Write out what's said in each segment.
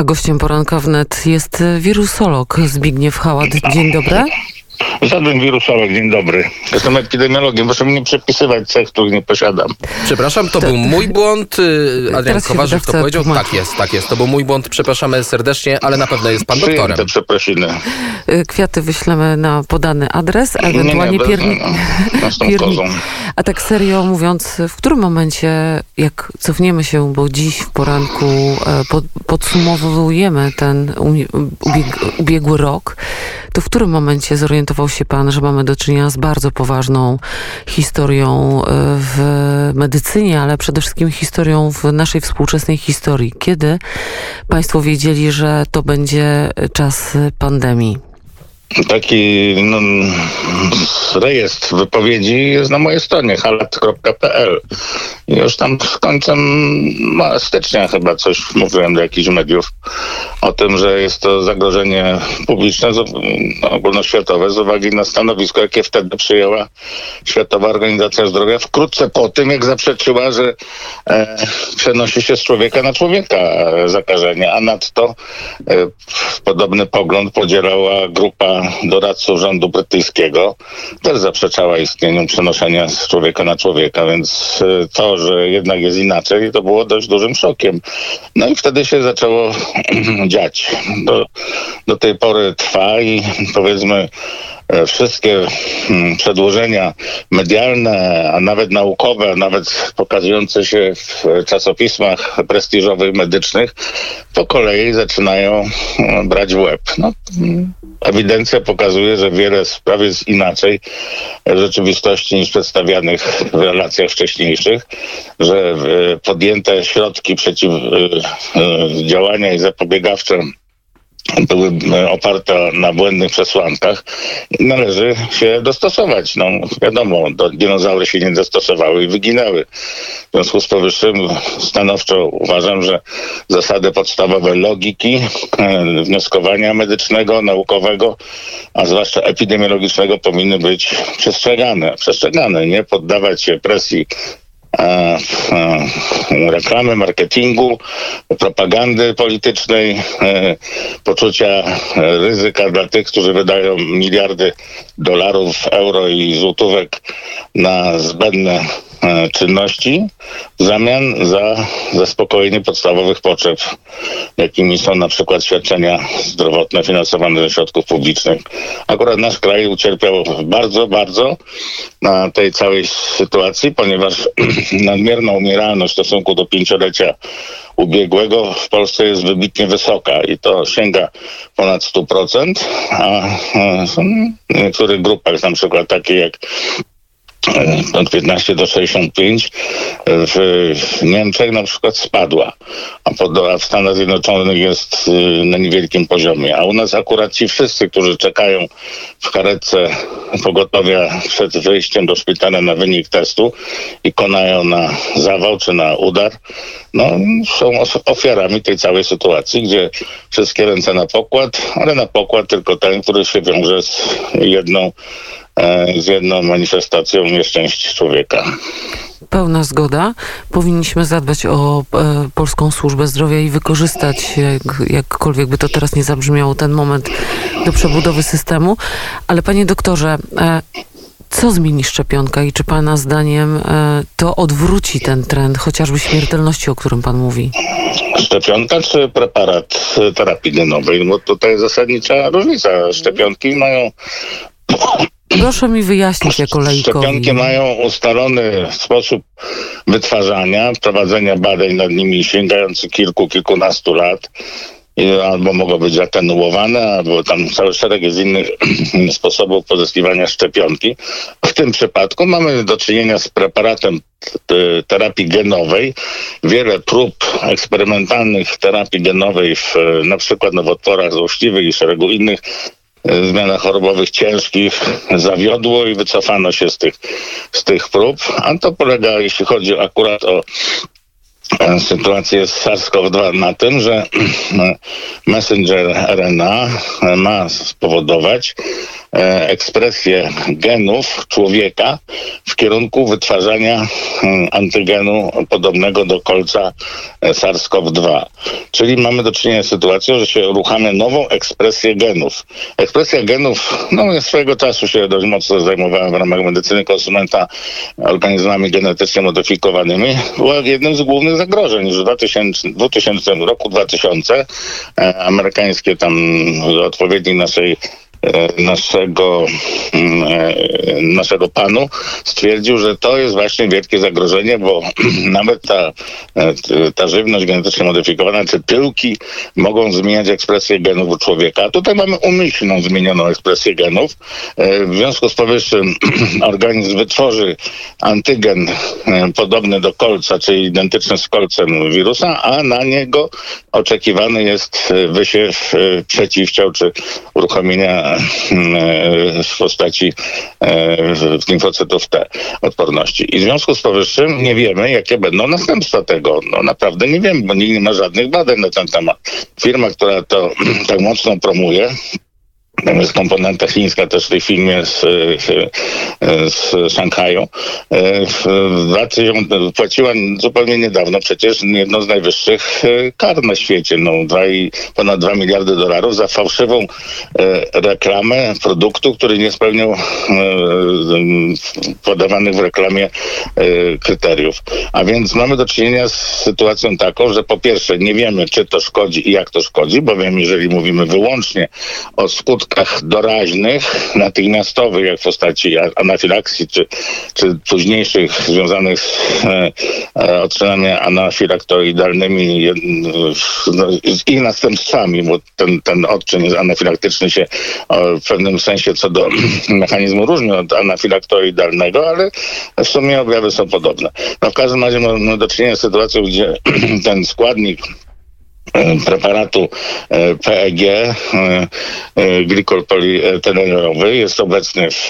A gościem poranka wnet jest wirusolog Zbigniew Hałat. Dzień dobry. Żaden wirusolog, dzień dobry. Jestem epidemiologiem, proszę mi nie przepisywać cech, których nie posiadam. Przepraszam, to, był mój błąd. y, Adrian Kowarzyk to powiedział. tłumaczy. Tak jest, tak jest. To był mój błąd. Przepraszamy serdecznie, ale na pewno jest pan Przyjęte doktorem. przeprosiny. Y, Kwiaty wyślemy na podany adres, a Nie, nie, ewentualnie bez- pierni... no, pierni- kozą. A tak serio mówiąc, w którym momencie, jak cofniemy się, bo dziś w poranku e, pod, podsumowujemy ten ubieg, ubiegły rok, to w którym momencie zorientował się pan, że mamy do czynienia z bardzo poważną historią e, w medycynie, ale przede wszystkim historią w naszej współczesnej historii? Kiedy państwo wiedzieli, że to będzie czas pandemii? Taki no, rejestr wypowiedzi jest na mojej stronie halat.pl. Już tam z końcem stycznia chyba coś mówiłem do jakichś mediów o tym, że jest to zagrożenie publiczne, no, ogólnoświatowe z uwagi na stanowisko, jakie wtedy przyjęła Światowa Organizacja Zdrowia wkrótce po tym, jak zaprzeczyła, że e, przenosi się z człowieka na człowieka zakażenie, a nadto e, podobny pogląd podzielała grupa doradców rządu brytyjskiego, też zaprzeczała istnieniu przenoszenia z człowieka na człowieka, więc e, to, że jednak jest inaczej, to było dość dużym szokiem. No i wtedy się zaczęło dziać. Do, do tej pory trwa i powiedzmy wszystkie mm, przedłożenia medialne, a nawet naukowe, nawet pokazujące się w czasopismach prestiżowych, medycznych, po kolei zaczynają e, brać w łeb. No, mm, ewidencja pokazuje, że wiele spraw jest inaczej w rzeczywistości niż przedstawianych w relacjach wcześniejszych, że e, podjęte środki przeciwdziałania i zapobiegawcze były e, oparte na błędnych przesłankach. Należy się dostosować. No, wiadomo, do, dinozaury się nie dostosowały i wyginęły. W związku z powyższym stanowczo uważam, że zasady podstawowe logiki, e, wnioskowania medycznego, naukowego, a zwłaszcza epidemiologicznego powinny być przestrzegane. Przestrzegane, nie poddawać się presji reklamy, marketingu, propagandy politycznej, e, poczucia e, ryzyka dla tych, którzy wydają miliardy dolarów, euro i złotówek na zbędne e, czynności w zamian za zaspokojenie podstawowych potrzeb, jakimi są na przykład świadczenia zdrowotne finansowane ze środków publicznych. Akurat nasz kraj ucierpiał bardzo, bardzo na tej całej sytuacji, ponieważ nadmierna umieralność w stosunku do pięciolecia ubiegłego w Polsce jest wybitnie wysoka i to sięga ponad 100%, a e, w niektórych grupach, na przykład takie jak e, od 15 do 65 w, w Niemczech na przykład spadła, a, pod, a w Stanach Zjednoczonych jest y, na niewielkim poziomie. A u nas akurat ci wszyscy, którzy czekają w karetce pogotowia przed wyjściem do szpitala na wynik testu i konają na zawał czy na udar, no, są ofiarami tej całej sytuacji, gdzie wszystkie ręce na pokład, ale na pokład tylko ten, który się wiąże z jedną e, z jedną manifestacją nieszczęść człowieka. Pełna zgoda. Powinniśmy zadbać o e, polską służbę zdrowia i wykorzystać, jak, jakkolwiek by to teraz nie zabrzmiało, ten moment do przebudowy systemu. Ale panie doktorze, e, co zmieni szczepionka i czy pana zdaniem e, to odwróci ten trend, chociażby śmiertelności, o którym pan mówi? Szczepionka czy preparat e, terapii genowej? Bo tutaj zasadnicza różnica. Szczepionki mają Proszę mi wyjaśnić jako lejkowi. Szczepionki mają ustalony sposób wytwarzania, prowadzenia badań nad nimi sięgający kilku, kilkunastu lat. Albo mogą być atenuowane, albo tam cały szereg jest innych sposobów pozyskiwania szczepionki. W tym przypadku mamy do czynienia z preparatem t- terapii genowej. Wiele prób eksperymentalnych terapii genowej w e, na przykład nowotworach złośliwych i szeregu innych e, zmianach chorobowych ciężkich zawiodło i wycofano się z tych, z tych prób. A to polega, jeśli chodzi akurat o e, sytuację z SARS-CoV-2 na tym, że messenger RNA ma spowodować e, ekspresję genów człowieka w kierunku wytwarzania mm, antygenu podobnego do kolca e, SARS-CoV-2. Czyli mamy do czynienia z sytuacją, że się uruchamia nową ekspresję genów. Ekspresja genów, no ja swojego czasu się dość mocno zajmowałem w ramach medycyny konsumenta organizmami genetycznie modyfikowanymi. Była jednym z głównych zagrożeń. Już w 2000, 2000 roku 2000 e, amerykańskie tam odpowiednik naszej E, naszego, mm, e, naszego panu stwierdził, że to jest właśnie wielkie zagrożenie, bo nawet ta, e, ta żywność genetycznie modyfikowana, czy pyłki mogą zmieniać ekspresję genów u człowieka. Tutaj mamy umyślną zmienioną ekspresję genów. W związku z powyższym organizm wytworzy antygen podobny do kolca, czyli identyczny z kolcem wirusa, a na niego oczekiwany jest wysiew przeciwciał, czy uruchomienia E, w postaci e, limfocytów T odporności. I w związku z powyższym nie wiemy, jakie będą następstwa tego. No naprawdę nie wiemy, bo nikt nie ma żadnych badań na ten temat. Firma, która to tak mocno promuje, jest komponenta chińska też w tej filmie z, z Szanghaju. E, płaciła zupełnie niedawno przecież jedno z najwyższych e, kar na świecie. No, dwa ponad 2 miliardy dolarów za fałszywą e, reklamę produktu, który nie spełniał podawanych w reklamie kryteriów. A więc mamy do czynienia z sytuacją taką, że po pierwsze nie wiemy, czy to szkodzi i jak to szkodzi, bowiem jeżeli mówimy wyłącznie o skutkach skutkach doraźnych, natychmiastowych, jak w postaci anafilakcji, czy, czy późniejszych związanych z e, e odczynami anafilaktoidalnymi no, z ich następstwami, bo ten, ten odczyn anafilaktyczny się w pewnym sensie co do mechanizmu różni od anafilaktoidalnego, ale w sumie objawy są podobne. No w każdym razie mamy do czynienia z sytuacją, gdzie ten składnik E, preparatu e, PEG, e, glikol polietylenolowy, jest obecny w,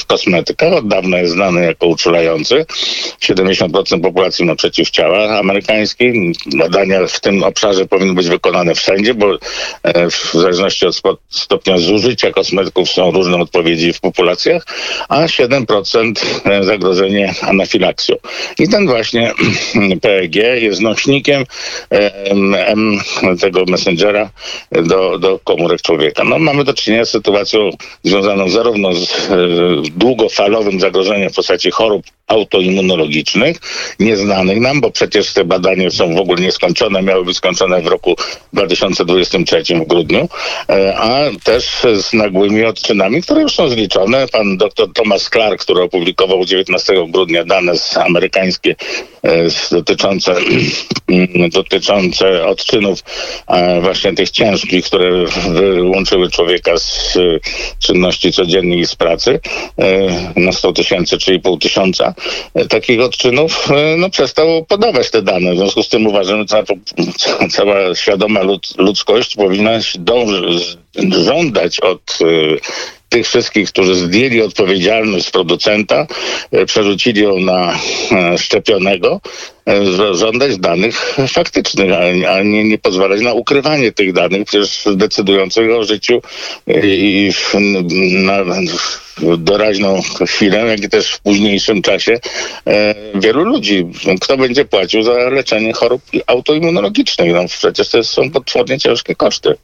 w kosmetykach. Od dawna jest znany jako uczulający. 70% populacji ma przeciwciała amerykańskiej. Badania w tym obszarze powinny być wykonane wszędzie, bo w zależności od stopnia zużycia kosmetyków są różne odpowiedzi w populacjach, a 7% zagrożenie anafilaksją. I ten właśnie PEG jest nośnikiem M, tego messengera do, do komórek człowieka. No, mamy do czynienia z sytuacją związaną zarówno z e, długofalowym zagrożeniem w postaci chorób autoimmunologicznych, nieznanych nam, bo przecież te badania są w ogóle nieskończone, miały być skończone w roku 2023 w grudniu, e, a też z nagłymi odczynami, które już są zliczone. Pan dr Thomas Clark, który opublikował 19 grudnia dane amerykańskie e, dotyczące, dotyczące odczynów właśnie tych ciężkich, które wyłączyły człowieka z czynności codziennych i z pracy e, na 100 tysięcy, czyli pół tysiąca takich odczynów, e, no przestał podawać te dane. W związku z tym uważam, że cała, cała świadoma ludzkość powinna dążyć, żądać od e, tych wszystkich, którzy zdjęli odpowiedzialność producenta, e, przerzucili ją na szczepionego, żądać danych faktycznych, a nie, nie pozwalać na ukrywanie tych danych, przecież decydujących o życiu i na, doraźną chwilę, jak i też w późniejszym czasie e, wielu ludzi. Kto będzie płacił za leczenie chorób autoimmunologicznych? No przecież to są potwornie ciężkie koszty.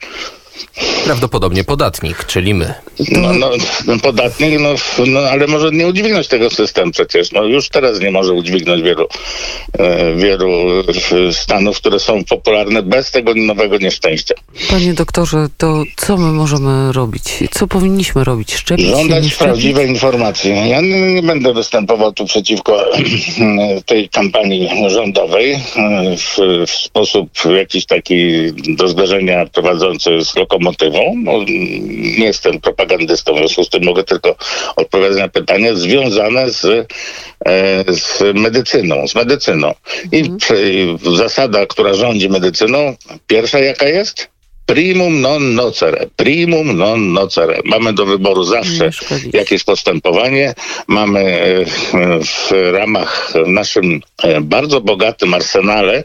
Prawdopodobnie podatnik, czyli my. No, no, no podatnik, no, no, ale może nie udźwignąć tego systemu przecież. No, już teraz nie może udźwignąć wielu, e, wielu stanów, które są popularne bez tego nowego nieszczęścia. Panie doktorze, to co my możemy robić? Co powinniśmy robić? Szczepić Żądać się, prawdziwej informacji. Ja nie, nie, będę występował tu przeciwko tej kampanii rządowej e, w, w sposób jakiś taki do zdarzenia prowadzący z lokomotywą. No, nie jestem propagandystą, w związku z tym mogę tylko odpowiadać na pytania związane z, e, z medycyną. Z medycyną. I mhm. zasada, która rządzi medycyną, pierwsza jaka jest? Primum non nocere. Primum non nocere. Mamy do wyboru zawsze jakieś postępowanie. Mamy e, w ramach naszym e, bardzo bogatym arsenale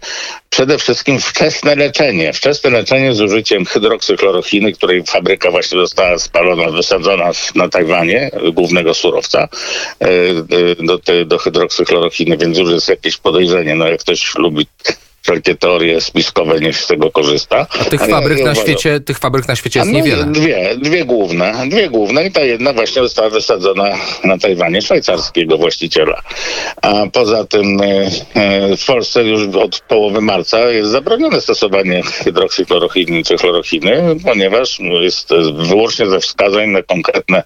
przede wszystkim wczesne leczenie. Wczesne leczenie z użyciem hydroksyklorochiny, której fabryka właśnie została spalona, wysadzona na Tajwanie, głównego surowca e, do, do więc już jest jakieś podejrzenie. No jak ktoś lubi wszelkie teorie spiskowe, niech z tego korzysta. Tych A ja- fabryk ja na uważam- świecie, tych fabryk na świecie jest no, niewiele. Dwie, dwie główne, dwie główne i ta jedna właśnie została wysadzona na Tajwanie szwajcarskiego właściciela. A poza tym e, e, w Polsce już od połowy marca jest zabronione stosowanie hydroksyklorochiny czy chlorochiny, ponieważ jest wyłącznie ze wskazań na konkretne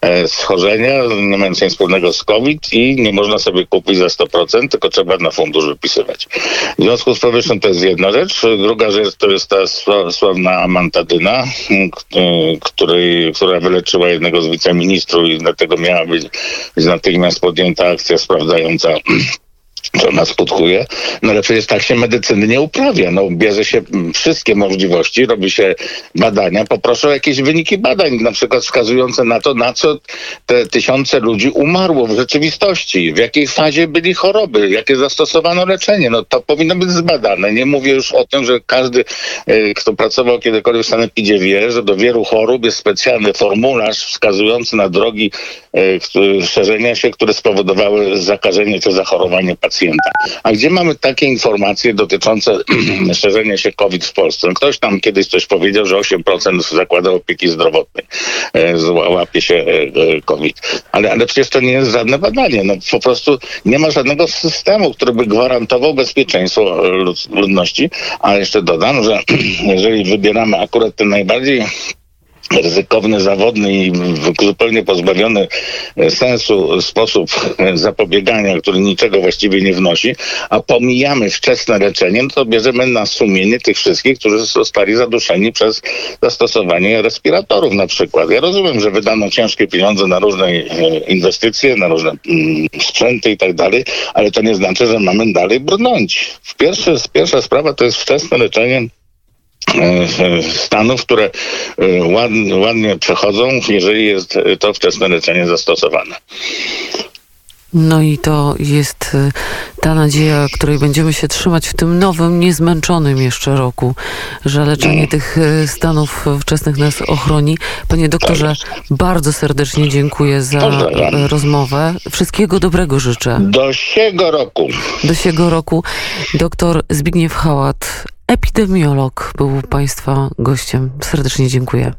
e, schorzenia, nie mające nic wspólnego z COVID i nie można sobie kupić za 100%, tylko trzeba na fundusz wypisywać. W związku z powyższym to jest jedna rzecz. Druga rzecz to jest ta sła- sławna amantadyna, y, której, która wyleczyła jednego z wiceministrów i dlatego miała być, być natychmiast podjęta akcja sprawdzająca czy ona skutkuje. No ale przecież tak się medycyny nie uprawia. No bierze się mm, wszystkie możliwości, robi się badania. Poproszę o jakieś wyniki badań, na przykład wskazujące na to, na co te tysiące ludzi umarło w rzeczywistości, w jakiej fazie byli choroby, jakie zastosowano leczenie. No to powinno być zbadane. Nie mówię już o tym, że każdy, e, kto pracował kiedykolwiek w sanepidzie wie, że do wielu chorób jest specjalny formularz wskazujący na drogi e, szerzenia się, które spowodowały zakażenie czy zachorowanie pacjenta. A gdzie mamy takie informacje dotyczące szerzenia się COVID w Polsce? No Ktoś tam kiedyś coś powiedział, że 8% w zakładach opieki zdrowotnej e, zła- łapie się e, e, COVID. Ale, ale przecież to nie jest żadne badanie. No, po prostu nie ma żadnego systemu, który by gwarantował bezpieczeństwo lud- ludności. A jeszcze dodam, że jeżeli wybieramy akurat ten najbardziej ryzykowny, zawodny i zupełnie pozbawiony e, sensu sposób e, zapobiegania, który niczego właściwie nie wnosi, a pomijamy wczesne leczenie, no to bierzemy na sumienie tych wszystkich, którzy zostali zaduszeni przez zastosowanie respiratorów na przykład. Ja rozumiem, że wydano ciężkie pieniądze na różne e, inwestycje, na różne mm, sprzęty i tak dalej, ale to nie znaczy, że mamy dalej brnąć. Pierwszy, pierwsza sprawa to jest wczesne leczenie stanów, które e, ładnie, ładnie przechodzą, jeżeli jest to wczesne leczenie zastosowane. No i to jest y, ta nadzieja, której będziemy się trzymać w tym nowym, niezmęczonym jeszcze roku, że leczenie tych y, stanów wczesnych nas ochroni. Panie doktorze, bardzo serdecznie dziękuję za Pozdrawiam. rozmowę. Wszystkiego dobrego życzę. Do siego roku. Do siego roku doktor Zbigniew Hałat, epidemiolog, był Państwa gościem. Serdecznie dziękuję.